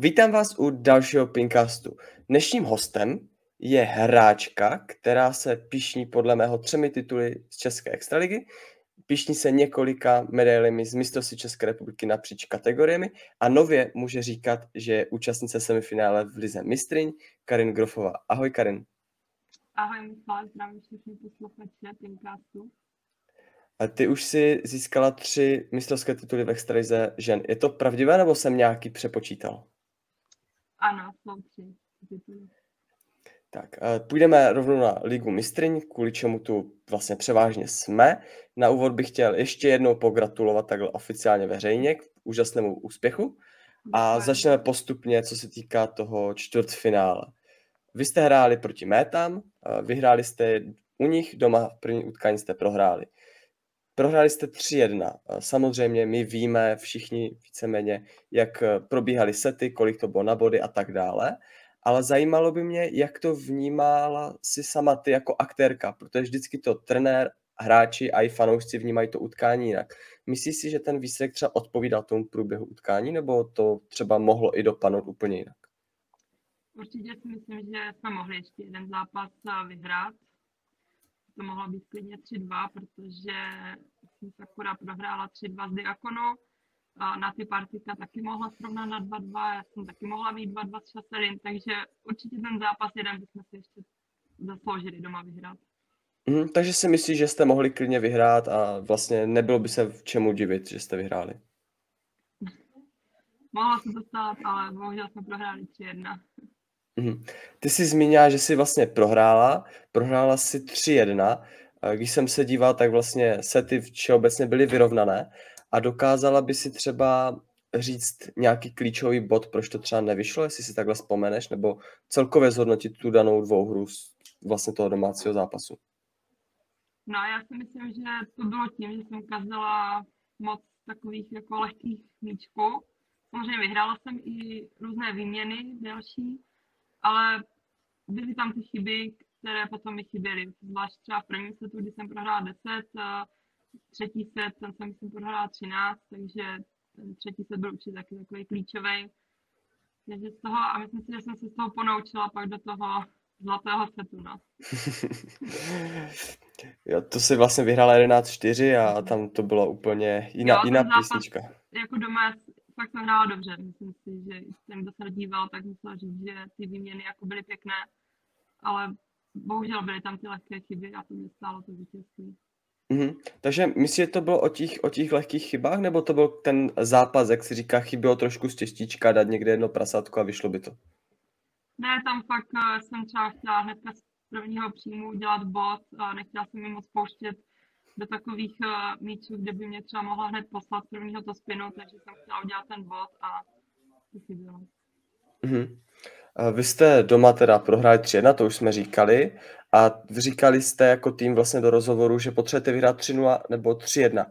Vítám vás u dalšího Pinkastu. Dnešním hostem je hráčka, která se pišní podle mého třemi tituly z České extraligy, pišní se několika medailemi z mistrovství České republiky napříč kategoriemi a nově může říkat, že je účastnice semifinále v Lize mistryň Karin Grofová. Ahoj Karin. Ahoj Michal, zdravím všechny posluchače Pinkastu. A ty už si získala tři mistrovské tituly v extralize žen. Je to pravdivé nebo jsem nějaký přepočítal? Ano, jsou tři Tak, eh, půjdeme rovnou na Ligu mistryň, kvůli čemu tu vlastně převážně jsme. Na úvod bych chtěl ještě jednou pogratulovat takhle oficiálně veřejně k úžasnému úspěchu a začneme postupně, co se týká toho čtvrtfinále. Vy jste hráli proti Métám, vyhráli jste u nich, doma v první utkání jste prohráli. Prohráli jste 3-1. Samozřejmě my víme všichni víceméně, jak eh, probíhaly sety, kolik to bylo na body a tak dále. Ale zajímalo by mě, jak to vnímala si sama ty jako aktérka, protože vždycky to trenér, hráči a i fanoušci vnímají to utkání jinak. Myslíš si, že ten výsledek třeba odpovídal tomu průběhu utkání, nebo to třeba mohlo i dopadnout úplně jinak? Určitě si myslím, že jsme mohli ještě jeden zápas eh, vyhrát, to mohlo být klidně 3-2, protože jsem Sakura prohrála 3-2 z Diakonu. Na ty partika taky mohla srovnat na 2-2, já jsem taky mohla mít 2-2 s Šaselin, takže určitě ten zápas jeden bychom si ještě zasloužili doma vyhrát. Mm, takže si myslíš, že jste mohli klidně vyhrát a vlastně nebylo by se v čemu divit, že jste vyhráli? Mohla se to stát, ale bohužel jsme prohráli 3-1. Mhm. Ty jsi zmínila, že jsi vlastně prohrála, prohrála si 3-1. Když jsem se díval, tak vlastně sety všeobecně byly vyrovnané a dokázala by si třeba říct nějaký klíčový bod, proč to třeba nevyšlo, jestli si takhle vzpomeneš, nebo celkově zhodnotit tu danou dvouhru z vlastně toho domácího zápasu? No já si myslím, že to bylo tím, že jsem ukázala moc takových jako lehkých míčků. Samozřejmě vyhrála jsem i různé výměny další, ale byly tam ty chyby, které potom mi chyběly. Zvlášť třeba v prvním setu, kdy jsem prohrála 10, třetí set, ten jsem myslím prohrála 13, takže ten třetí set byl určitě taky takový klíčový. Takže z toho, a myslím si, že jsem se z toho ponaučila pak do toho zlatého setu, no. jo, to si vlastně vyhrála 11-4 a tam to bylo úplně jiná, jo, jiná písnička. Jako doma fakt to hrála dobře. Myslím si, že ten, kdo se díval, tak musel říct, že ty výměny jako byly pěkné, ale bohužel byly tam ty lehké chyby a to mě stálo to vítězství. Mm-hmm. Takže myslíš, že to bylo o těch, o těch lehkých chybách, nebo to byl ten zápas, jak si říká, chybělo trošku z těstíčka, dát někde jedno prasátko a vyšlo by to? Ne, tam fakt uh, jsem třeba chtěla hnedka z prvního příjmu dělat bod a nechtěla jsem mi moc pouštět do takových uh, míčů, kde by mě třeba mohla hned poslat prvního to spinu, takže jsem chtěla udělat ten bod a bylo. Mm-hmm. Vy jste doma teda prohráli 3-1, to už jsme říkali, a říkali jste jako tým vlastně do rozhovoru, že potřebujete vyhrát 3-0 nebo 3-1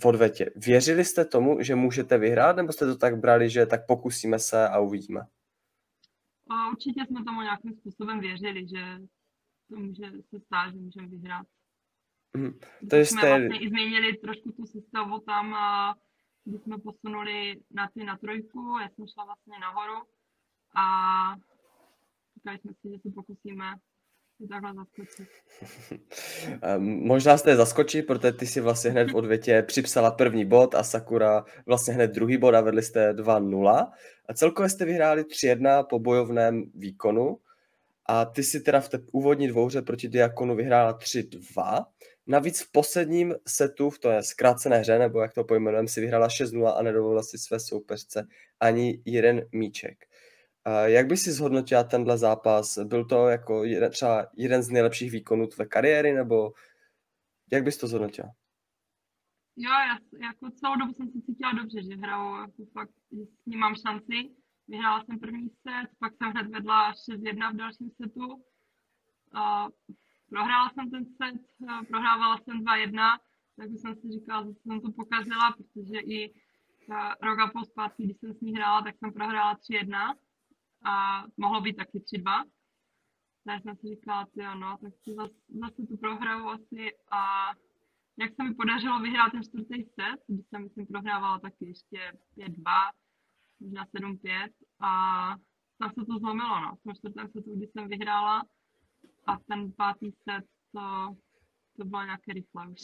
v odvetě. Věřili jste tomu, že můžete vyhrát, nebo jste to tak brali, že tak pokusíme se a uvidíme? Určitě jsme tomu nějakým způsobem věřili, že to může se stát, že můžeme vyhrát. Mm. To jsme jste... vlastně i změnili trošku tu sestavu tam, kdy jsme posunuli na ty na trojku, já jsem šla vlastně nahoru a říkali jsme si, že se pokusíme takhle zaskočit. Možná jste zaskočit, protože ty si vlastně hned v odvětě připsala první bod a Sakura vlastně hned druhý bod a vedli jste 2-0. A celkově jste vyhráli 3-1 po bojovném výkonu. A ty si teda v té úvodní dvouře proti Diakonu vyhrála 3-2. Navíc v posledním setu, v té zkrácené hře, nebo jak to pojmenujeme, si vyhrála 6-0 a nedovolila si své soupeřce ani jeden míček. Jak by si zhodnotila tenhle zápas? Byl to jako jeden, třeba jeden z nejlepších výkonů tvé kariéry, nebo jak bys to zhodnotila? Jo, já jako celou dobu jsem se cítila dobře, že hraju, jako fakt, že s ním mám šanci. Vyhrála jsem první set, pak jsem hned vedla 6-1 v dalším setu. Uh, prohrála jsem ten set, uh, prohrávala jsem 2-1, takže jsem si říkala, že jsem to pokazila, protože i uh, rok a půl zpátky, když jsem s ní hrála, tak jsem prohrála 3-1 a mohlo být taky 3-2. tak jsem si říkala, ty no, tak si zase, zase tu prohraju asi a jak se mi podařilo vyhrát ten čtvrtý set, když jsem, myslím, prohrávala taky ještě 5-2, možná 7-5 a tam se to zlomilo, no. V tom čtvrtém setu, když jsem vyhrála a ten pátý set, to, to bylo nějaké rychle už.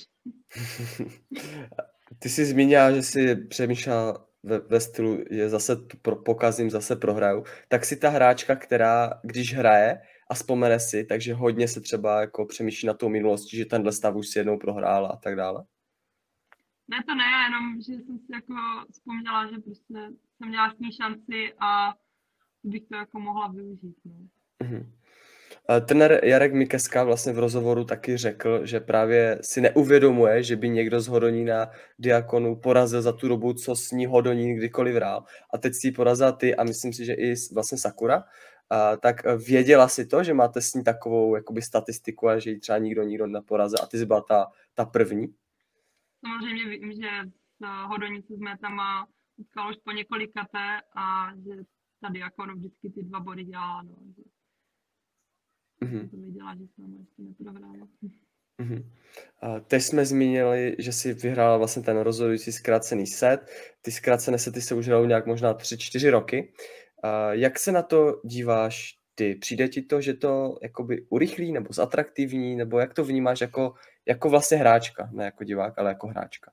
Ty jsi zmínila, že jsi přemýšlela ve, ve stylu, je zase pro, pokazím, zase prohraju, tak si ta hráčka, která když hraje a vzpomene si, takže hodně se třeba jako přemýšlí na tou minulosti, že tenhle stav už si jednou prohrála a tak dále? Ne, to ne, jenom, že jsem si jako vzpomněla, že prostě jsem měla s ní šanci a bych to jako mohla využít. No. Mm-hmm. Trenér Jarek Mikeska vlastně v rozhovoru taky řekl, že právě si neuvědomuje, že by někdo z Hodonína Diakonu porazil za tu dobu, co s ní Hodonín kdykoliv hrál. A teď si ji ty a myslím si, že i vlastně Sakura. A, tak věděla si to, že máte s ní takovou jakoby statistiku a že ji třeba nikdo nikdo neporazil a ty jsi byla ta, ta první? Samozřejmě vím, že s Hodonicí jsme tam utkal už po několikaté a že tady jako vždycky ty dva body dělala. No. Mm-hmm. To že jsem ještě neprohrála. Mm-hmm. A teď jsme zmínili, že jsi vyhrála vlastně ten rozhodující zkrácený set. Ty zkrácené sety se už hrajou nějak možná 3-4 roky. A jak se na to díváš ty? Přijde ti to, že to jakoby urychlí nebo zatraktivní, nebo jak to vnímáš jako, jako vlastně hráčka, ne jako divák, ale jako hráčka?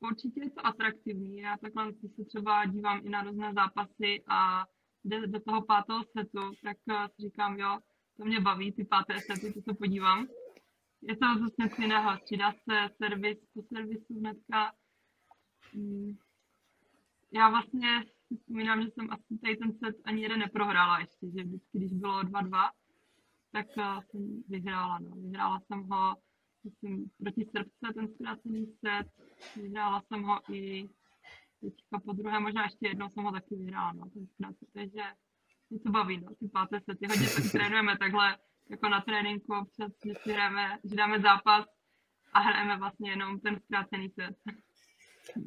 Určitě je to atraktivní. Já takhle se třeba dívám i na různé zápasy a jde do toho pátého setu, tak eh, si říkám, jo, to mě baví, ty páté sety, to se podívám. Je to zase něco jiného, střídá se servis po servisu hnedka. Mm. Já vlastně si vzpomínám, že jsem asi tady ten set ani jeden neprohrála ještě, že vždycky, když bylo 2-2, tak uh, jsem vyhrála. No. Vyhrála jsem ho, myslím, proti Srbce ten zkrácený set, vyhrála jsem ho i teďka po druhé, možná ještě jednou jsem ho taky vyhrála, no, ten zkrácený, takže mě to baví, no, ty páté sety, hodně tak trénujeme takhle, jako na tréninku, občas, že si hrajeme, že dáme zápas a hrajeme vlastně jenom ten zkrácený set.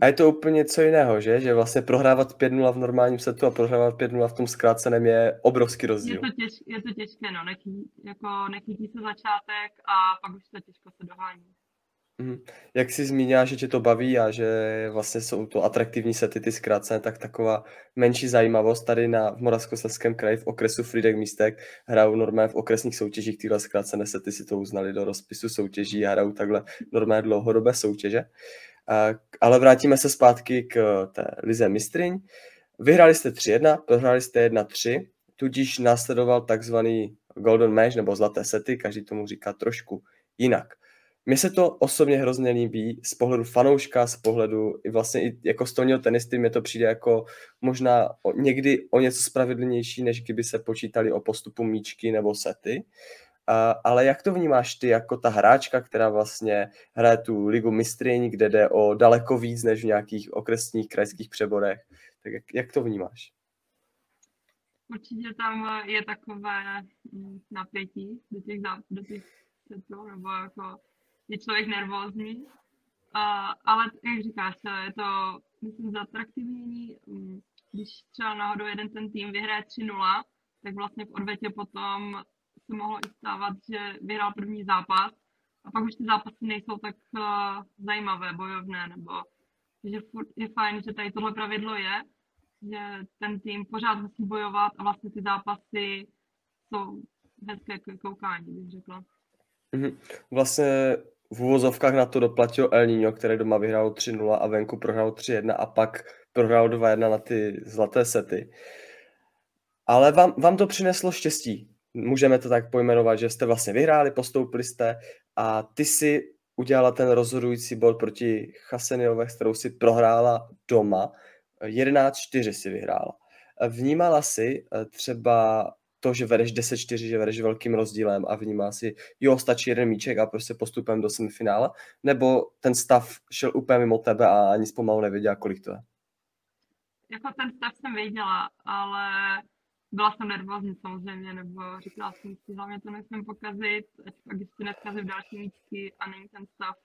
A je to úplně něco jiného, že? Že vlastně prohrávat 5-0 v normálním setu a prohrávat 5-0 v tom zkráceném je obrovský rozdíl. Je to, těž, je to těžké, no. Nechytí, jako nechytí se začátek a pak už to těžko se dohání. Mhm. Jak jsi zmínila, že tě to baví a že vlastně jsou to atraktivní sety, ty zkrácené, tak taková menší zajímavost tady na, v Moravskoslezském kraji v okresu Fridek Místek hrajou normálně v okresních soutěžích tyhle zkrácené sety si to uznali do rozpisu soutěží a hrajou takhle normálně dlouhodobé soutěže. Ale vrátíme se zpátky k té Lize Mistryň. Vyhráli jste 3-1, prohráli jste 1-3, tudíž následoval takzvaný Golden Match nebo zlaté sety, každý tomu říká trošku jinak. Mně se to osobně hrozně líbí z pohledu fanouška, z pohledu i vlastně i jako stolního tenisty mě to přijde jako možná o, někdy o něco spravedlnější, než kdyby se počítali o postupu míčky nebo sety. A, ale jak to vnímáš ty jako ta hráčka, která vlastně hraje tu ligu mistryň, kde jde o daleko víc než v nějakých okresních krajských přeborech, tak jak, jak to vnímáš? Určitě tam je takové mm, napětí do těch, do těch nebo jako je člověk nervózní. Uh, ale jak říkáš, je to, myslím, zatraktivnění. Mm, když třeba náhodou jeden ten tým vyhraje 3-0, tak vlastně v odvetě potom se mohlo i stávat, že vyhrál první zápas a pak už ty zápasy nejsou tak uh, zajímavé, bojovné, nebo že je fajn, že tady tohle pravidlo je, že ten tým pořád musí bojovat a vlastně ty zápasy jsou hezké koukání, bych řekla. Mhm. Vlastně v úvozovkách na to doplatil El Niño, který doma vyhrál 3-0 a venku prohrál 3-1 a pak prohrál 2-1 na ty zlaté sety. Ale vám, vám to přineslo štěstí. Můžeme to tak pojmenovat, že jste vlastně vyhráli, postoupili jste a ty si udělala ten rozhodující bod proti Chaseniové, kterou si prohrála doma. 11-4 si vyhrála. Vnímala si eh, třeba to, že vedeš 10-4, že vedeš velkým rozdílem a vnímá si, jo, stačí jeden míček a prostě postupem do semifinále, nebo ten stav šel úplně mimo tebe a ani pomalu nevěděla, kolik to je? Jako ten stav jsem věděla, ale byla jsem nervózní samozřejmě, nebo říkala jsem si, hlavně to nesmím pokazit, ať pak ještě neskazím další míčky a není ten stav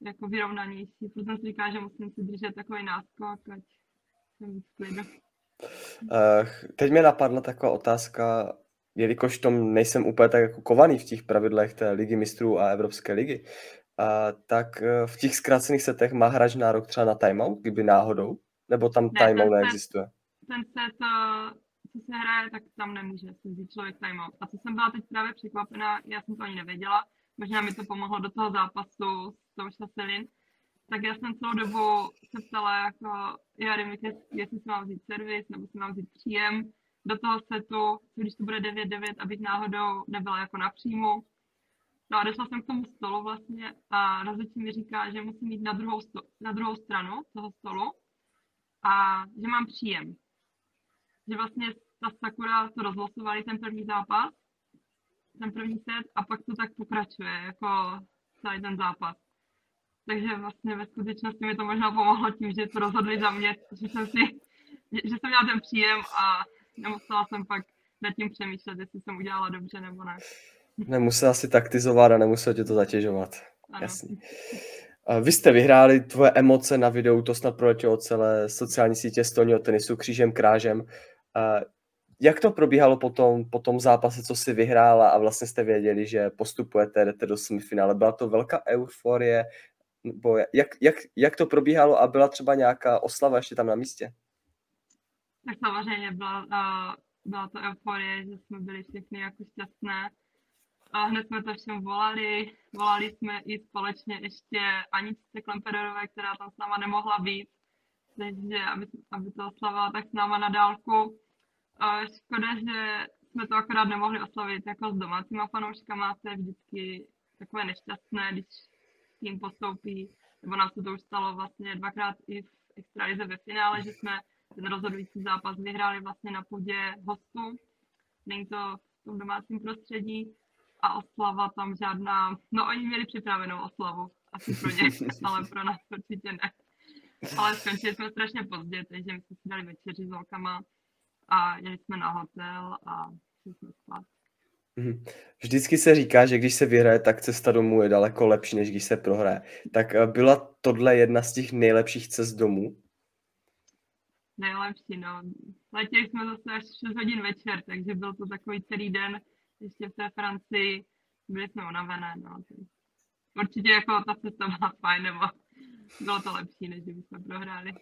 jako vyrovnanější. Proto jsem si říkala, že musím si držet takový náskok, ať jsem víc klidu. Uh, teď mě napadla taková otázka, jelikož tom nejsem úplně tak jako kovaný v těch pravidlech té ligy mistrů a Evropské ligy, a, tak e, v těch zkrácených setech má hráč nárok třeba na timeout, kdyby náhodou? Nebo tam ne, timeout neexistuje? Ten set, co se hraje, tak tam nemůže si vzít člověk timeout. A co jsem byla teď právě překvapená, já jsem to ani nevěděla, možná mi to pomohlo do toho zápasu s tou Šaselin, tak já jsem celou dobu se ptala, jako, já nevím, jestli si mám vzít servis, nebo si mám vzít příjem do toho setu, když to bude 9-9, abych náhodou nebyla jako na příjmu. No a došla jsem k tomu stolu vlastně a rozhodčí mi říká, že musím jít na druhou, sto, na druhou stranu toho stolu a že mám příjem. Že vlastně ta Sakura to rozlosovali ten první zápas, ten první set a pak to tak pokračuje, jako celý ten zápas. Takže vlastně ve skutečnosti mi to možná pomohlo tím, že to rozhodli za mě, že jsem si, že jsem měla ten příjem a nemusela jsem pak nad tím přemýšlet, jestli jsem udělala dobře nebo ne. Nemusela si taktizovat a nemusela tě to zatěžovat. Ano. Jasný. Vy jste vyhráli, tvoje emoce na videu, to snad proletělo celé sociální sítě stolního tenisu křížem krážem. Jak to probíhalo po tom, po tom zápase, co si vyhrála a vlastně jste věděli, že postupujete, jdete do semifinále? Byla to velká euforie? Nebo jak, jak, jak to probíhalo a byla třeba nějaká oslava ještě tam na místě? Tak samozřejmě byla, byla to euforie, že jsme byli všichni jako šťastné. A hned jsme to všem volali. Volali jsme i společně ještě Aničce Klempererové, která tam s náma nemohla být. Takže aby, aby to oslavila tak s náma na dálku. Škoda, že jsme to akorát nemohli oslavit jako s domácíma fanouškama, to je vždycky takové nešťastné, když tým postoupí, nebo nám se to už stalo vlastně dvakrát i v extralize ve finále, že jsme ten rozhodující zápas vyhráli vlastně na půdě hostů. Není to v tom domácím prostředí a oslava tam žádná, no oni měli připravenou oslavu, asi pro ně, ale pro nás určitě ne. Ale skončili jsme strašně pozdě, takže my jsme si dali večeři s holkama a jeli jsme na hotel a šli jsme spát. Mhm. Vždycky se říká, že když se vyhraje, tak cesta domů je daleko lepší, než když se prohraje. Tak eh, byla tohle jedna z těch nejlepších cest domů? Nejlepší, no. Letěli jsme zase až 6 hodin večer, takže byl to takový celý den ještě v té Francii. Byli jsme unavené, no. Určitě jako ta cesta byla fajn, nebo bylo to lepší, než kdybychom prohráli.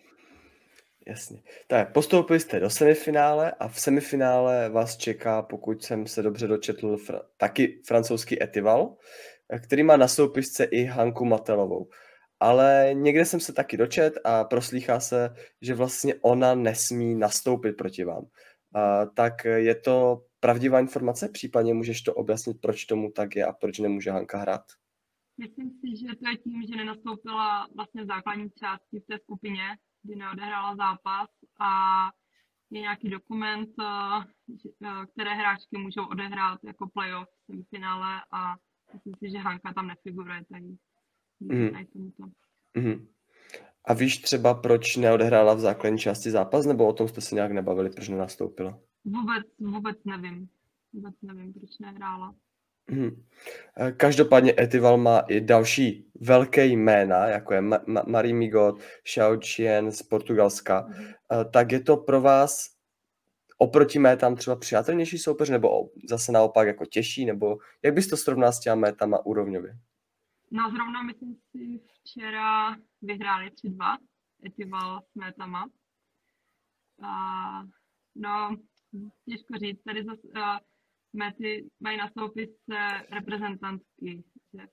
Jasně. Tak postoupili jste do semifinále a v semifinále vás čeká, pokud jsem se dobře dočetl, fr- taky francouzský Etival, který má na soupisce i Hanku Matelovou. Ale někde jsem se taky dočet a proslýchá se, že vlastně ona nesmí nastoupit proti vám. A, tak je to pravdivá informace? Případně můžeš to objasnit, proč tomu tak je a proč nemůže Hanka hrát? Myslím si, že to je tím, že nenastoupila vlastně v základní části v té skupině, kdy neodehrála zápas a je nějaký dokument, eh, eh, které hráčky můžou odehrát jako playoff v semifinále a myslím si, že Hanka tam nefiguruje tady. Mm. Mm. A víš třeba, proč neodehrála v základní části zápas, nebo o tom jste se nějak nebavili, proč nenastoupila? Vůbec, vůbec nevím. Vůbec nevím, proč nehrála. Hmm. Každopádně Etival má i další velké jména, jako je Ma- Ma- Marie Migot, Xiao Chien z Portugalska. Hmm. Tak je to pro vás oproti métám třeba přijatelnější soupeř, nebo zase naopak jako těžší, nebo jak bys to srovnal s těma métama úrovňově? No zrovna myslím si včera vyhráli 3-2 Etival s métama. A, no, těžko říct, tady zase Mety mají na soupisce reprezentantky, že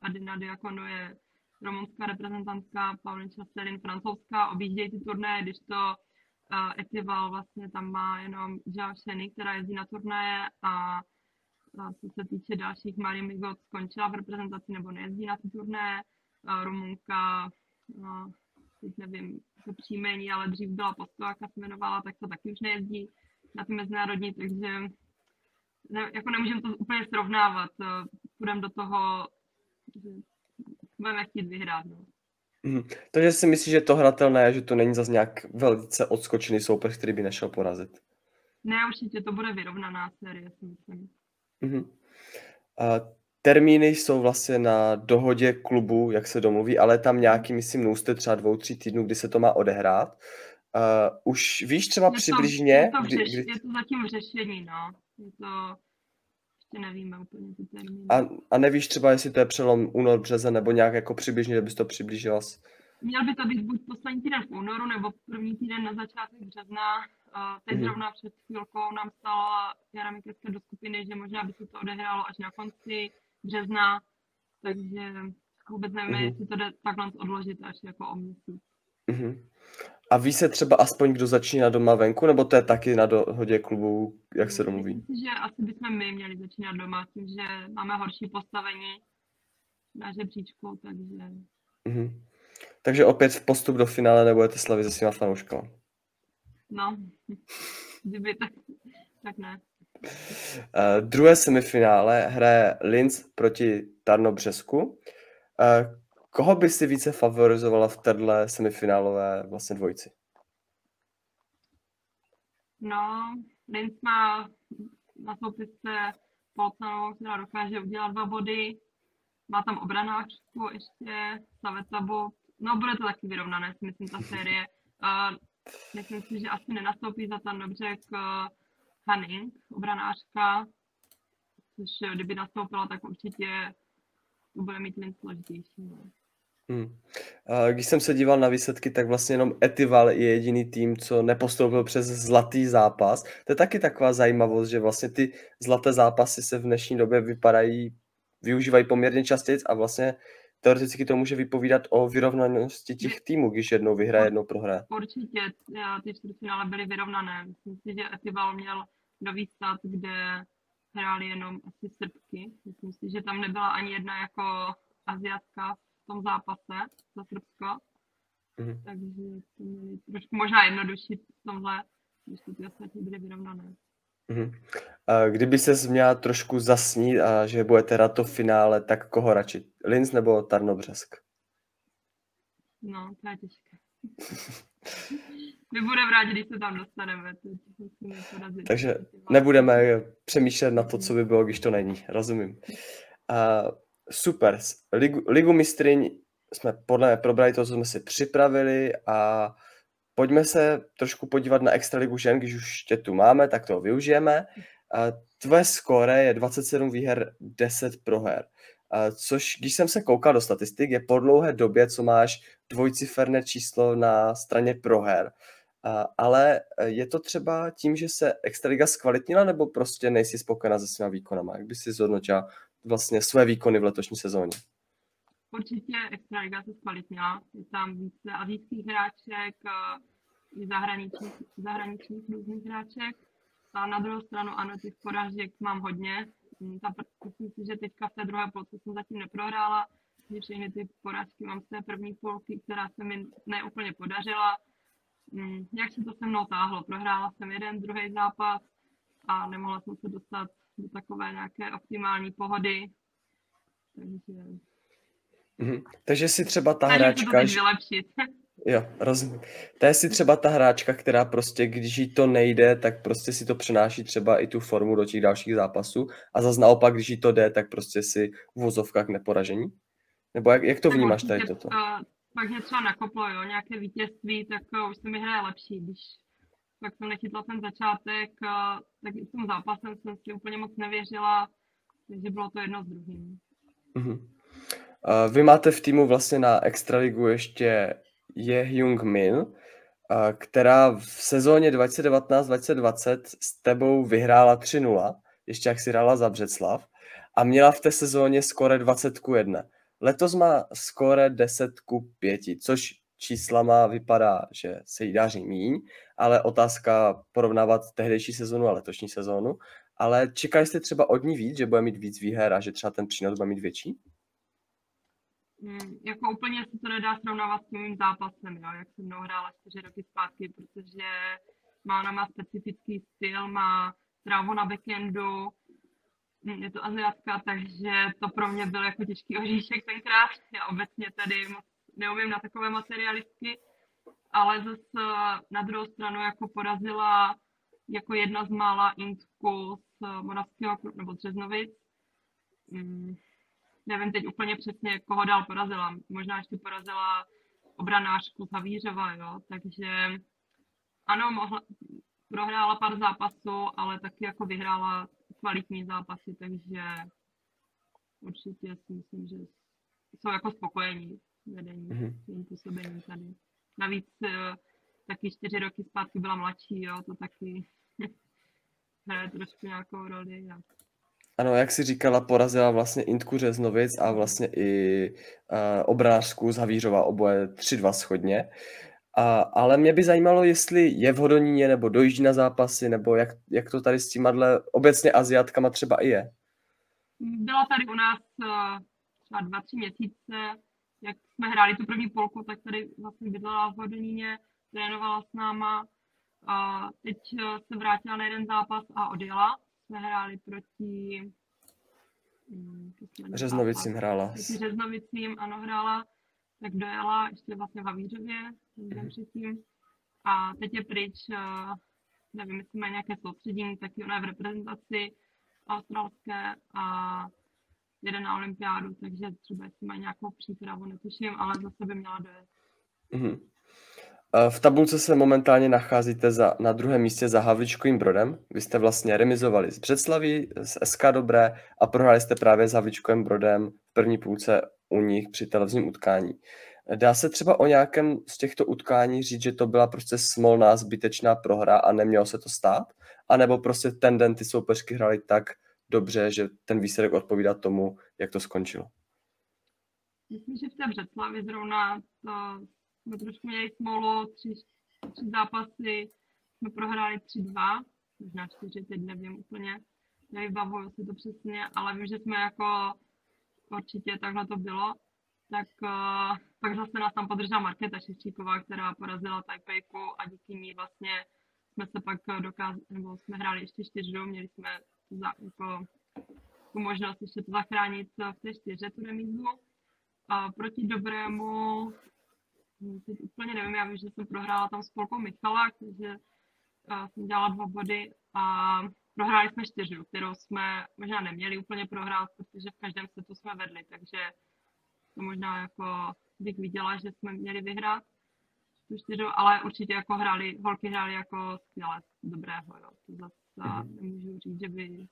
Adina Diakonu je rumunská reprezentantka, Paulin Chastelin francouzská, objíždějí ty turné, když to uh, Etival vlastně tam má jenom Jao Sheny, která jezdí na turnaje a co se týče dalších, Marie Migot skončila v reprezentaci nebo nejezdí na ty turné, uh, Rumunka, uh, teď nevím to příjmení, ale dřív byla postováka se jmenovala, tak to taky už nejezdí na ty mezinárodní, takže ne, jako nemůžeme to úplně srovnávat. Eh, půjdeme do toho, že budeme chtít vyhrát. No. Mm. Takže si myslíš, že to hratelné že to není zase nějak velice odskočený soupeř, který by nešel porazit? Ne, určitě to bude vyrovnaná série, si myslím. Mm. A termíny jsou vlastně na dohodě klubu, jak se domluví, ale tam nějaký, myslím, nůste třeba dvou, tří týdnů, kdy se to má odehrát. Už víš třeba Je to, přibližně, je, to v kdy, řeš, kdy, je to zatím v řešení, no. Je to, ještě nevíme úplně ty termíny. a, a nevíš třeba, jestli to je přelom únor, březen, nebo nějak jako přibližně, kdybys to přiblížila. Měl by to být buď poslední týden v únoru, nebo první týden na začátek března. Uh, teď Mhm. zrovna před chvilkou nám stala Jara Mikelska do skupiny, že možná by se to odehrálo až na konci března, takže vůbec nevíme, Mhm. jestli to jde takhle odložit až jako o měsíc. Mhm. A ví se třeba aspoň, kdo začíná doma venku, nebo to je taky na dohodě klubu, jak se domluví? Myslím že asi bychom my měli začínat doma, tím, že máme horší postavení na žebříčku, takže Mhm. Takže opět v postup do finále nebudete slavit se svýma fanouškama. no, kdyby tak, tak ne. Uh, druhé semifinále hraje Linz proti Tarnobřesku. Uh, koho by si více favorizovala v téhle semifinálové vlastně dvojici? No, Linz má na soupisce Polcanovou, která dokáže udělat dva body. Má tam obranářku ještě, Savetabu. No, bude to taky vyrovnané, si myslím, ta série. Uh, myslím si, že asi nenastoupí za ten dobře k Hanning, obranářka, což eh, kdyby nastoupila, tak určitě to bude mít Linz složitější. No. Hmm. Když jsem se díval na výsledky, tak vlastně jenom Etival je jediný tým, co nepostoupil přes zlatý zápas. To je taky taková zajímavost, že vlastně ty zlaté zápasy se v dnešní době vypadají, využívají poměrně častěji a vlastně teoreticky to může vypovídat o vyrovnanosti těch týmů, když jednou vyhraje, jednou prohraje. Určitě ty čtvrtfinále byly vyrovnané. Myslím si, že Etival měl nový stát, kde hráli jenom asi Srbky. Myslím si, že tam nebyla ani jedna jako Aziatka v tom zápase za Srbsko, Mhm. takže to měli trošku možná jednodušší v tomhle, když to ty ostatní byly vyrovnané. Mhm. A kdyby se měla trošku zasnít a že budete hrát to finále, tak koho radši? Linz nebo Tarnobřesk? No, to je těžké. My budeme rádi, když se tam dostaneme. Takže nebudeme přemýšlet na to, co by bylo, když to není. Rozumím. Uh, super. Ligu, Ligu mistryň jsme podle mě probrali to, co jsme si připravili a pojďme se trošku podívat na Extraligu žen, když už tě tu máme, tak to využijeme. Tvoje skóre je 27 výher, 10 proher. Což, když jsem se koukal do statistik, je po dlouhé době, co máš dvojciferné číslo na straně proher. Ale je to třeba tím, že se Extraliga zkvalitnila, nebo prostě nejsi spokojená se svýma výkonama? Jak by si zhodnotila vlastně své výkony v letošní sezóně? Určitě Extraliga se zkvalitnila. Je tam více azijských hráček, eh, i zahraničních, zahraničních různých hráček. A na druhou stranu, ano, těch porážek mám hodně. Mm, myslím si, že teďka v té druhé půlce jsem zatím neprohrála, že všechny ty porážky mám z té první půlky, která se mi neúplně podařila. Mm, Jak se to se mnou táhlo? Prohrála jsem jeden, druhý zápas a nemohla jsem se dostat do takové nějaké optimální pohody. Takže Mhm. Takže si třeba ta hráčka, jo, rozumím. To je si třeba ta hráčka, která prostě, když jí to nejde, tak prostě si to přenáší třeba i tu formu do těch dalších zápasů a zase naopak, když jí to jde, tak prostě si v vozovkách neporažení? Nebo jak, jak to Tak vnímáš tady toto? eh, pak mě třeba nakoplo, jo, nějaké vítězství, tak eh, už se mi hraje lepší, když pak jsem nechytla ten začátek, tak i s tím zápasem jsem si úplně moc nevěřila, takže bylo to jedno s druhým. Mhm. Uh, vy máte v týmu vlastně na Extraligu ještě Je Hyung Min, která v sezóně 2019-2020 s tebou vyhrála 3-0, ještě jak si hrála za Břeclav, a měla v té sezóně skóre 20 ku 1. Letos má skóre 10 ku 5, což číslama vypadá, že se jí daří míň, ale otázka porovnávat tehdejší sezonu a letošní sezónu. Ale čekali jste třeba od ní víc, že bude mít víc výher a že třeba ten přínos bude mít větší? Mm, jako úplně se to nedá srovnávat s mým zápasem, jo, jak jsem hrála čtyři roky zpátky, protože má ona má specifický styl, má trávu na backendu, mm, je to aziatka, takže to pro mě byl jako těžký oříšek tenkrát. Já obecně tady moc neumím na takové materialistky, ale zase na druhou stranu jako porazila jako jedna z mála Intku z Moravského kru- nebo Třeznovic. Mm, nevím teď úplně přesně, koho dál porazila. Možná ještě porazila obranářku z Havířova, jo, takže ano, mohla, prohrála pár zápasů, ale taky jako vyhrála kvalitní zápasy, takže určitě si myslím, že jsou jako spokojení vedení mm-hmm. svým působením tady. Navíc eh, taky čtyři roky zpátky byla mladší, jo, to taky hraje trošku nějakou roli. A... Ano, jak si říkala, porazila vlastně Intku Řeznovic a vlastně i uh, obranářskou z Havířova, oboje 3-2 schodně. A, ale mě by zajímalo, jestli je v Hodoníně nebo dojíždí na zápasy, nebo jak, jak to tady s tím obecně Aziatkama třeba i je. Byla tady u nás uh, třeba dva, tři měsíce, jsme hráli tu první polku, tak tady vlastně bydlela v Hodoníně, trénovala s náma. A teď uh, se vrátila na jeden zápas a odjela. Jsme hráli proti... Um, Řeznovicím hrála. Proti Řeznovicím, ano, hrála tak dojela ještě vlastně v Havířově, den předtím. A teď je pryč, uh, nevím, jestli má nějaké soustředění, tak ona je v reprezentaci australské a jede na olympiádu, takže třeba jestli má nějakou přípravu, netuším, ale zase by měla dojet. Mm-hmm. V tabulce se momentálně nacházíte za, na druhém místě za Havličkovým Brodem. Vy jste vlastně remizovali z Břeclaví, z SK Dobré a prohráli jste právě s Havličkovým Brodem v první půlce u nich při televizním utkání. Dá se třeba o nějakém z těchto utkání říct, že to byla prostě smolná, zbytečná prohra a nemělo se to stát? A nebo prostě ten den ty soupeřky hrály tak dobře, že ten výsledek odpovídá tomu, jak to skončilo? Myslím, že v té Břeclavi zrovna to jsme trošku měli smolu, tři, tři zápasy jsme prohráli 3-2, možná čtyři, teď nevím úplně, nevybavuju si to přesně, ale vím, že jsme jako určitě takhle to bylo, tak uh, pak zase nás tam podržela Markéta Ševčíková, která porazila Taipeiku a díky ní vlastně jsme se pak dokázali, nebo jsme hráli ještě čtyřu, měli jsme za, jako, tu možnost ještě to zachránit v té čtyře, tu remízu. A proti dobrému, hm, teď úplně nevím, já vím, že jsem prohrála tam spolkou Michala, takže uh, jsem dělala dva body a prohráli jsme čtyřu, kterou jsme možná neměli úplně prohrát, protože v každém setu jsme vedli, takže to možná jako bych viděla, že jsme měli vyhrát tu čtyřu, ale určitě jako hráli, holky hráli jako skvěle dobrého, jo. To zase mm-hmm. nemůžu říct, že by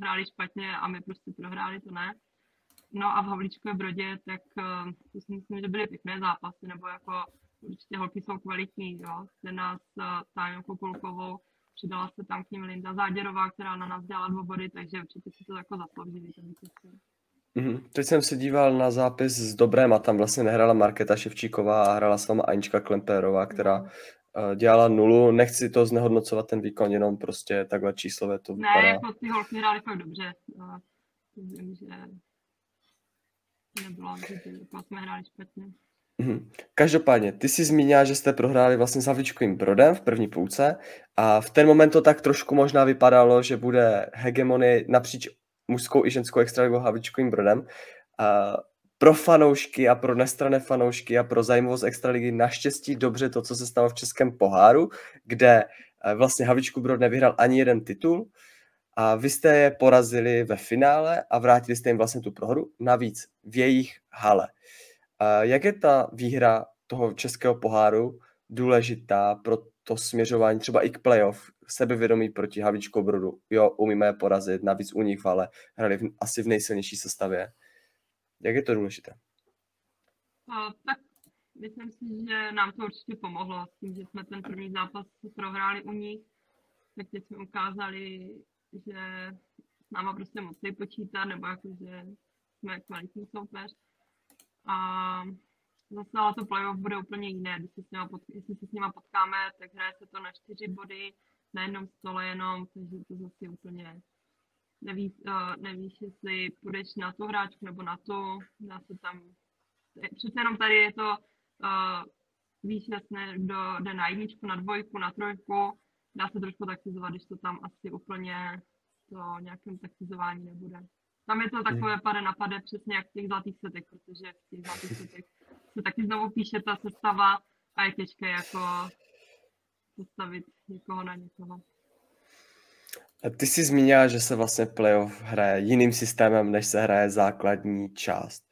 hráli špatně a my prostě prohráli, to ne. No a v Havlíčkové Brodě, tak uh, to si myslím, že byly pěkné zápasy, nebo jako určitě holky jsou kvalitní, jo. Ten nás uh, Táňou Kokulkovou Přidala se tam k ním Linda Záděrová, která na nás dělala dva body, takže určitě si to jako zasloužili. Mm-hmm. Teď jsem se díval na zápis z Dobrém a tam vlastně nehrála Marketa Ševčíková a hrála s váma Anička Klemperová, která no. Dělala nulu. Nechci to znehodnocovat ten výkon, jenom prostě takhle číslové to vypadá. Ne, jako ty holky hrály fakt dobře. Vím, že nebylo, že jsme hráli špatně. Mhm. Každopádně, ty jsi zmínila, že jste prohráli vlastně s Havličkovým Brodem v první půlce a v ten moment to tak trošku možná vypadalo, že bude hegemonie napříč mužskou i ženskou extraligou Havličkovým Brodem. A pro fanoušky a pro nestrané fanoušky a pro zajímavost extraligy naštěstí dobře to, co se stalo v Českém poháru, kde eh, vlastně Havličku Brod nevyhrál ani jeden titul a vy jste je porazili ve finále a vrátili jste jim vlastně tu prohru, navíc v jejich hale. Jak je ta výhra toho českého poháru důležitá pro to směřování třeba i k playoff, sebevědomí proti Havlíčkou Brodu. Jo, umíme je porazit, navíc u nich ale hrali v, asi v nejsilnější sestavě. Jak je to důležité? A, tak myslím si, že nám to určitě pomohlo s tím, že jsme ten první zápas prohráli u nich, tak teď jsme ukázali, že s náma prostě musí počítat, nebo jako, že jsme kvalitní soupeř. A zase ale to playoff bude úplně jiné. Když se s nima potk- se s nima potkáme, tak hraje se to na čtyři body, na jednom stole jenom, takže to zase úplně nevíš, uh, nevíš, jestli půjdeš na tu hráčku nebo na tu, dá se tam, přece jenom tady je to, uh, víš jasně, kdo jde na jedničku, na dvojku, na trojku, dá se trošku taktizovat, když to tam asi úplně to nějakém taktizování nebude. Tam je to takové pade na pade přesně jak v těch zlatých setech, protože v těch zlatých setech se taky znovu píše ta sestava a je těžké jako postavit někoho na někoho. Ty jsi zmínila, že se vlastně playoff hraje jiným systémem, než se hraje základní část.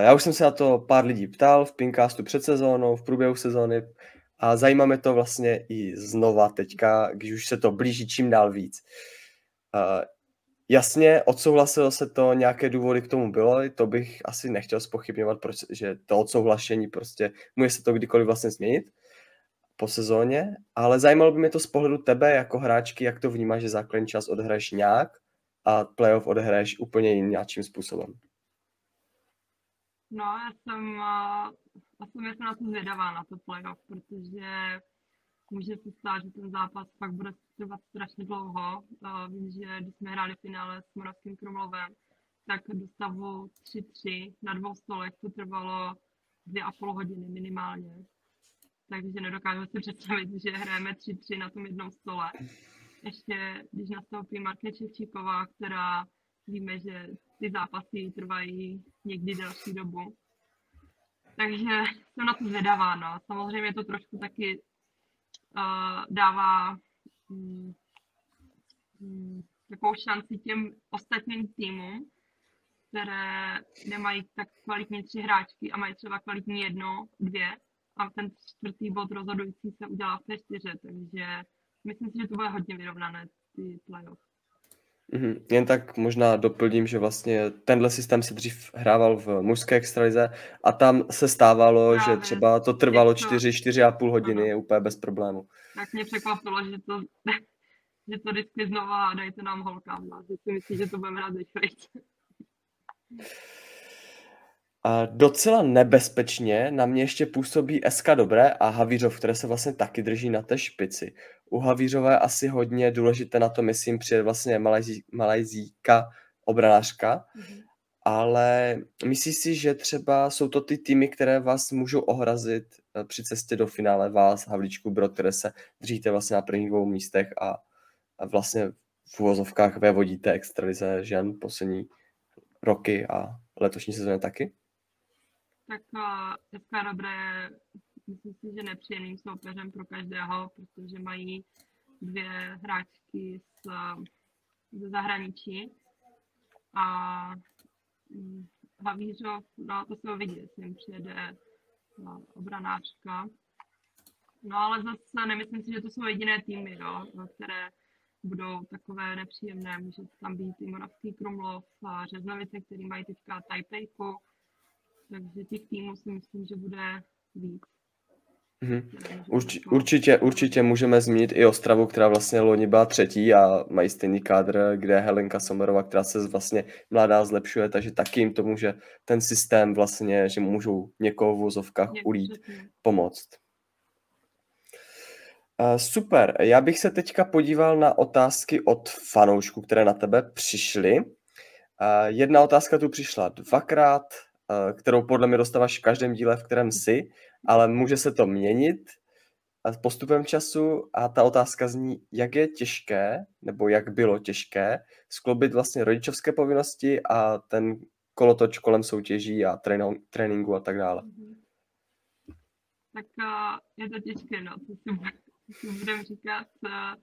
Já už jsem se na to pár lidí ptal v Pinkastu před sezónou, v průběhu sezóny a zajímá mě to vlastně i znova teďka, když už se to blíží čím dál víc. Jasně, odsouhlasilo se to, nějaké důvody k tomu bylo, to bych asi nechtěl spochybňovat, že to odsouhlašení prostě může se to kdykoliv vlastně změnit po sezóně, ale zajímalo by mě to z pohledu tebe jako hráčky, jak to vnímáš, že základní čas odhraješ nějak a playoff odehraješ úplně jiným způsobem. No, já jsem, já jsem na to zvědavá, na to playoff, protože může se stát, že ten zápas fakt bude trvat strašně dlouho. Vím, že když jsme hráli finále s Moravským Krumlovem, tak do stavu 3-3 na dvou stolech to trvalo dvě a půl hodiny minimálně. Takže nedokážu si představit, že hrajeme 3-3 na tom jednom stole. Ještě když nastoupí Marke Čevčíková, která víme, že ty zápasy trvají někdy delší dobu. Takže jsem na to zvědavá, no. Samozřejmě to trošku taky uh, dává um, um, takovou šanci těm ostatním týmům, které nemají tak kvalitní tři hráčky a mají třeba kvalitní jedno, dvě a ten čtvrtý bod rozhodující se udělá v té čtyře, takže myslím si, že to bude hodně vyrovnané ty playoff. Mm-hmm. Jen tak možná doplním, že vlastně tenhle systém se dřív hrával v mužské extralize a tam se stávalo, Právě. že třeba to trvalo 4, 4 a půl hodiny ano. úplně bez problému. Tak mě překvapilo, že to, že to vždycky znova dejte nám holkám, že si myslím, že to budeme hrát A docela nebezpečně na mě ještě působí SK Dobré a Havířov, které se vlastně taky drží na té špici. U Havířova je asi hodně důležité na to, myslím, přijet vlastně Malajzí, Malajzíka obranářka, mm-hmm. ale myslíš si, že třeba jsou to ty týmy, které vás můžou ohrazit eh, při cestě do finále vás, Havlíčku, Brod, které se držíte vlastně na prvních dvou místech a, a vlastně v úvozovkách vévodíte extralize žen poslední roky a letošní sezóně taky? Tak SK eh, Dobré myslím si, že nepříjemným soupeřem pro každého, protože mají dvě hráčky z, ze zahraničí a hm, Havířov, no to se uvidí, jestli jim přijede no, obranářka. No ale zase nemyslím si, že to jsou jediné týmy, no, které budou takové nepříjemné. Může tam být i Moravský Krumlov a Řeznovice, který mají teďka Taipeiku takže těch týmů si myslím, že bude víc. Mm-hmm. Urč, určitě, určitě můžeme zmínit i Ostravu, která vlastně loni byla třetí a mají stejný kádr, kde Helenka Somerová, která se vlastně mladá zlepšuje, takže taky jim to může ten systém vlastně, že můžou někoho v vozovkách ulít, pomoct. Uh, super, já bych se teďka podíval na otázky od fanoušků, které na tebe přišly. Uh, jedna otázka tu přišla dvakrát, Eh, kterou podle mě dostáváš v každém díle, v kterém jsi, ale může se to měnit postupem času a ta otázka zní, jak je těžké, nebo jak bylo těžké sklobit vlastně rodičovské povinnosti a ten kolotoč kolem soutěží a tréninku a tak dále. Mhm. Tak uh, je to těžké, no, co si, budem říkat. Uh,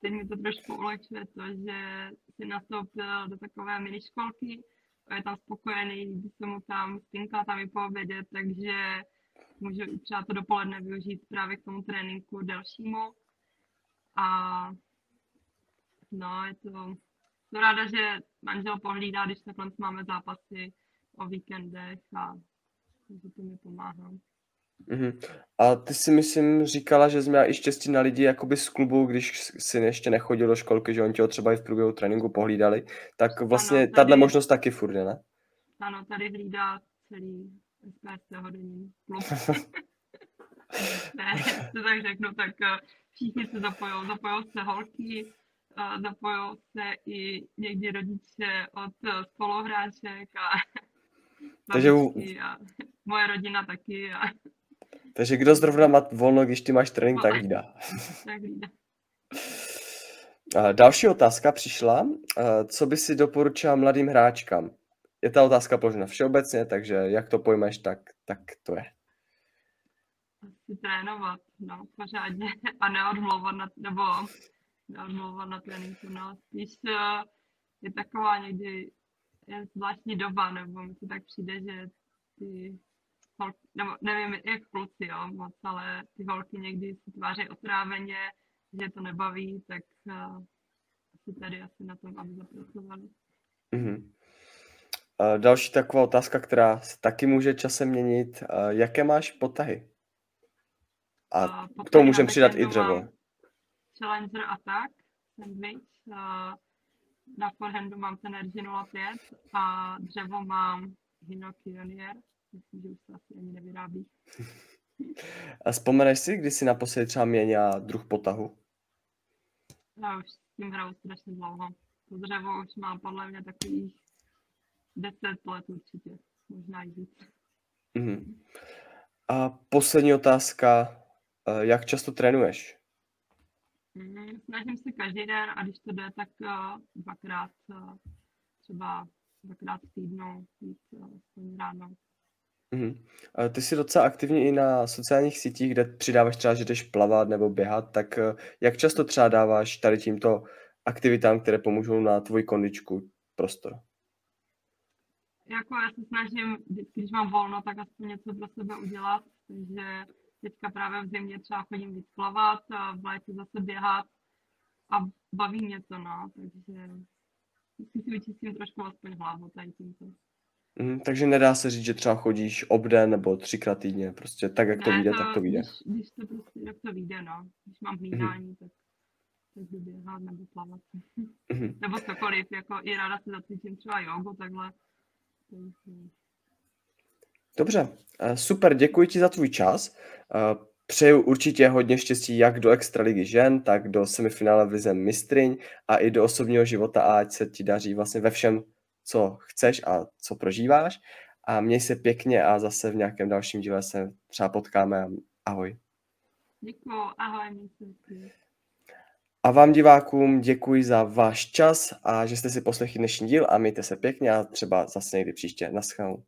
teď mi to trošku ulehčuje to, že si nastoupil do takové miniškolky, je tam spokojený, líbí se mu tam, spinka tam i po obědě, takže můžu třeba to dopoledne využít právě k tomu tréninku dalšímu. A no, je to, jsem ráda, že manžel pohlídá, když takhle máme zápasy o víkendech a že to mi pomáhá. Mm-hmm. A ty si myslím říkala, že jsi měla i štěstí na lidi jakoby z klubu, když si ještě nechodil do školky, že oni tě třeba i v průběhu tréninku pohlídali, tak vlastně ano, tady, tato možnost taky furt je, ne? Ano, tady hlídá celý SPSC hodení klub. ne, to tak řeknu, tak eh, všichni se zapojou, zapojou se holky, eh, zapojou se i někdy rodiče od eh, spoluhráček a takže a moje rodina taky. A... Takže kdo zrovna má volno, když ty máš trénink, tak tak jídá. Další otázka přišla. Co by si doporučila mladým hráčkám? Je ta otázka položena všeobecně, takže jak to pojmeš, tak, tak to je. Asi trénovat, no, pořádně a neodmlouvat na, nebo neodmlouvat na tréninku, no. Spíš uh, je taková někdy je zvláštní doba, nebo mi to tak přijde, že ty holky, nebo nevím, jak kluci, jo, moc, ale ty holky někdy se tváří otráveně, že to nebaví, tak uh, asi tady asi na tom, aby zapracovali. Mm-hmm. Další taková otázka, která se taky může časem měnit. Uh, jaké máš potahy? A uh, k tomu můžeme přidat i dřevo. Challenger Attack, sandwich. Uh, na forehandu mám ten RG05 a dřevo mám Hino Pionier. Myslím, že už se asi ani nevyrábí. A vzpomeneš si, kdy jsi naposledy třeba měnila druh potahu? Já už s tím hraju strašně dlouho. To dřevo už mám podle mě takových 10 let určitě, možná i víc. Mm-hmm. A poslední otázka, eh, jak často trénuješ? Mm, snažím se každý den a když to jde, tak uh, dvakrát, uh, třeba dvakrát v týdnu, víc uh, Mm-hmm. Ty jsi docela aktivní i na sociálních sítích, kde přidáváš třeba, že jdeš plavat nebo běhat, tak jak často třeba dáváš tady tímto aktivitám, které pomůžou na tvoji kondičku prostor? Jako já se snažím, když mám volno, tak aspoň něco pro sebe udělat, takže teďka právě v zimě třeba chodím víc plavat, a v létě zase běhat a baví mě to, no, takže si vyčistím trošku aspoň hlavu tady tímto. Mm, takže nedá se říct, že třeba chodíš obden nebo třikrát týdně, prostě tak, jak to vyjde, tak to vyjde. Když, když to prostě, jak to vyjde, no. Když mám hlídání, mm. tak, tak jdu běhat nebo plavat. Mm. nebo cokoliv, jako i ráda se zacvičím třeba jogu, takhle. Dobře, eh, super, děkuji ti za tvůj čas. Eh, přeju určitě hodně štěstí jak do Extraligy žen, tak do semifinále v Lize mistryň a i do osobního života a ať se ti daří vlastně ve všem, co chceš a co prožíváš. A měj se pěkně a zase v nějakém dalším díle se třeba potkáme. Ahoj. Děkuji, ahoj. A vám divákům děkuji za váš čas a že jste si poslechli dnešní díl a mějte se pěkně a třeba zase někdy příště. Naschledanou.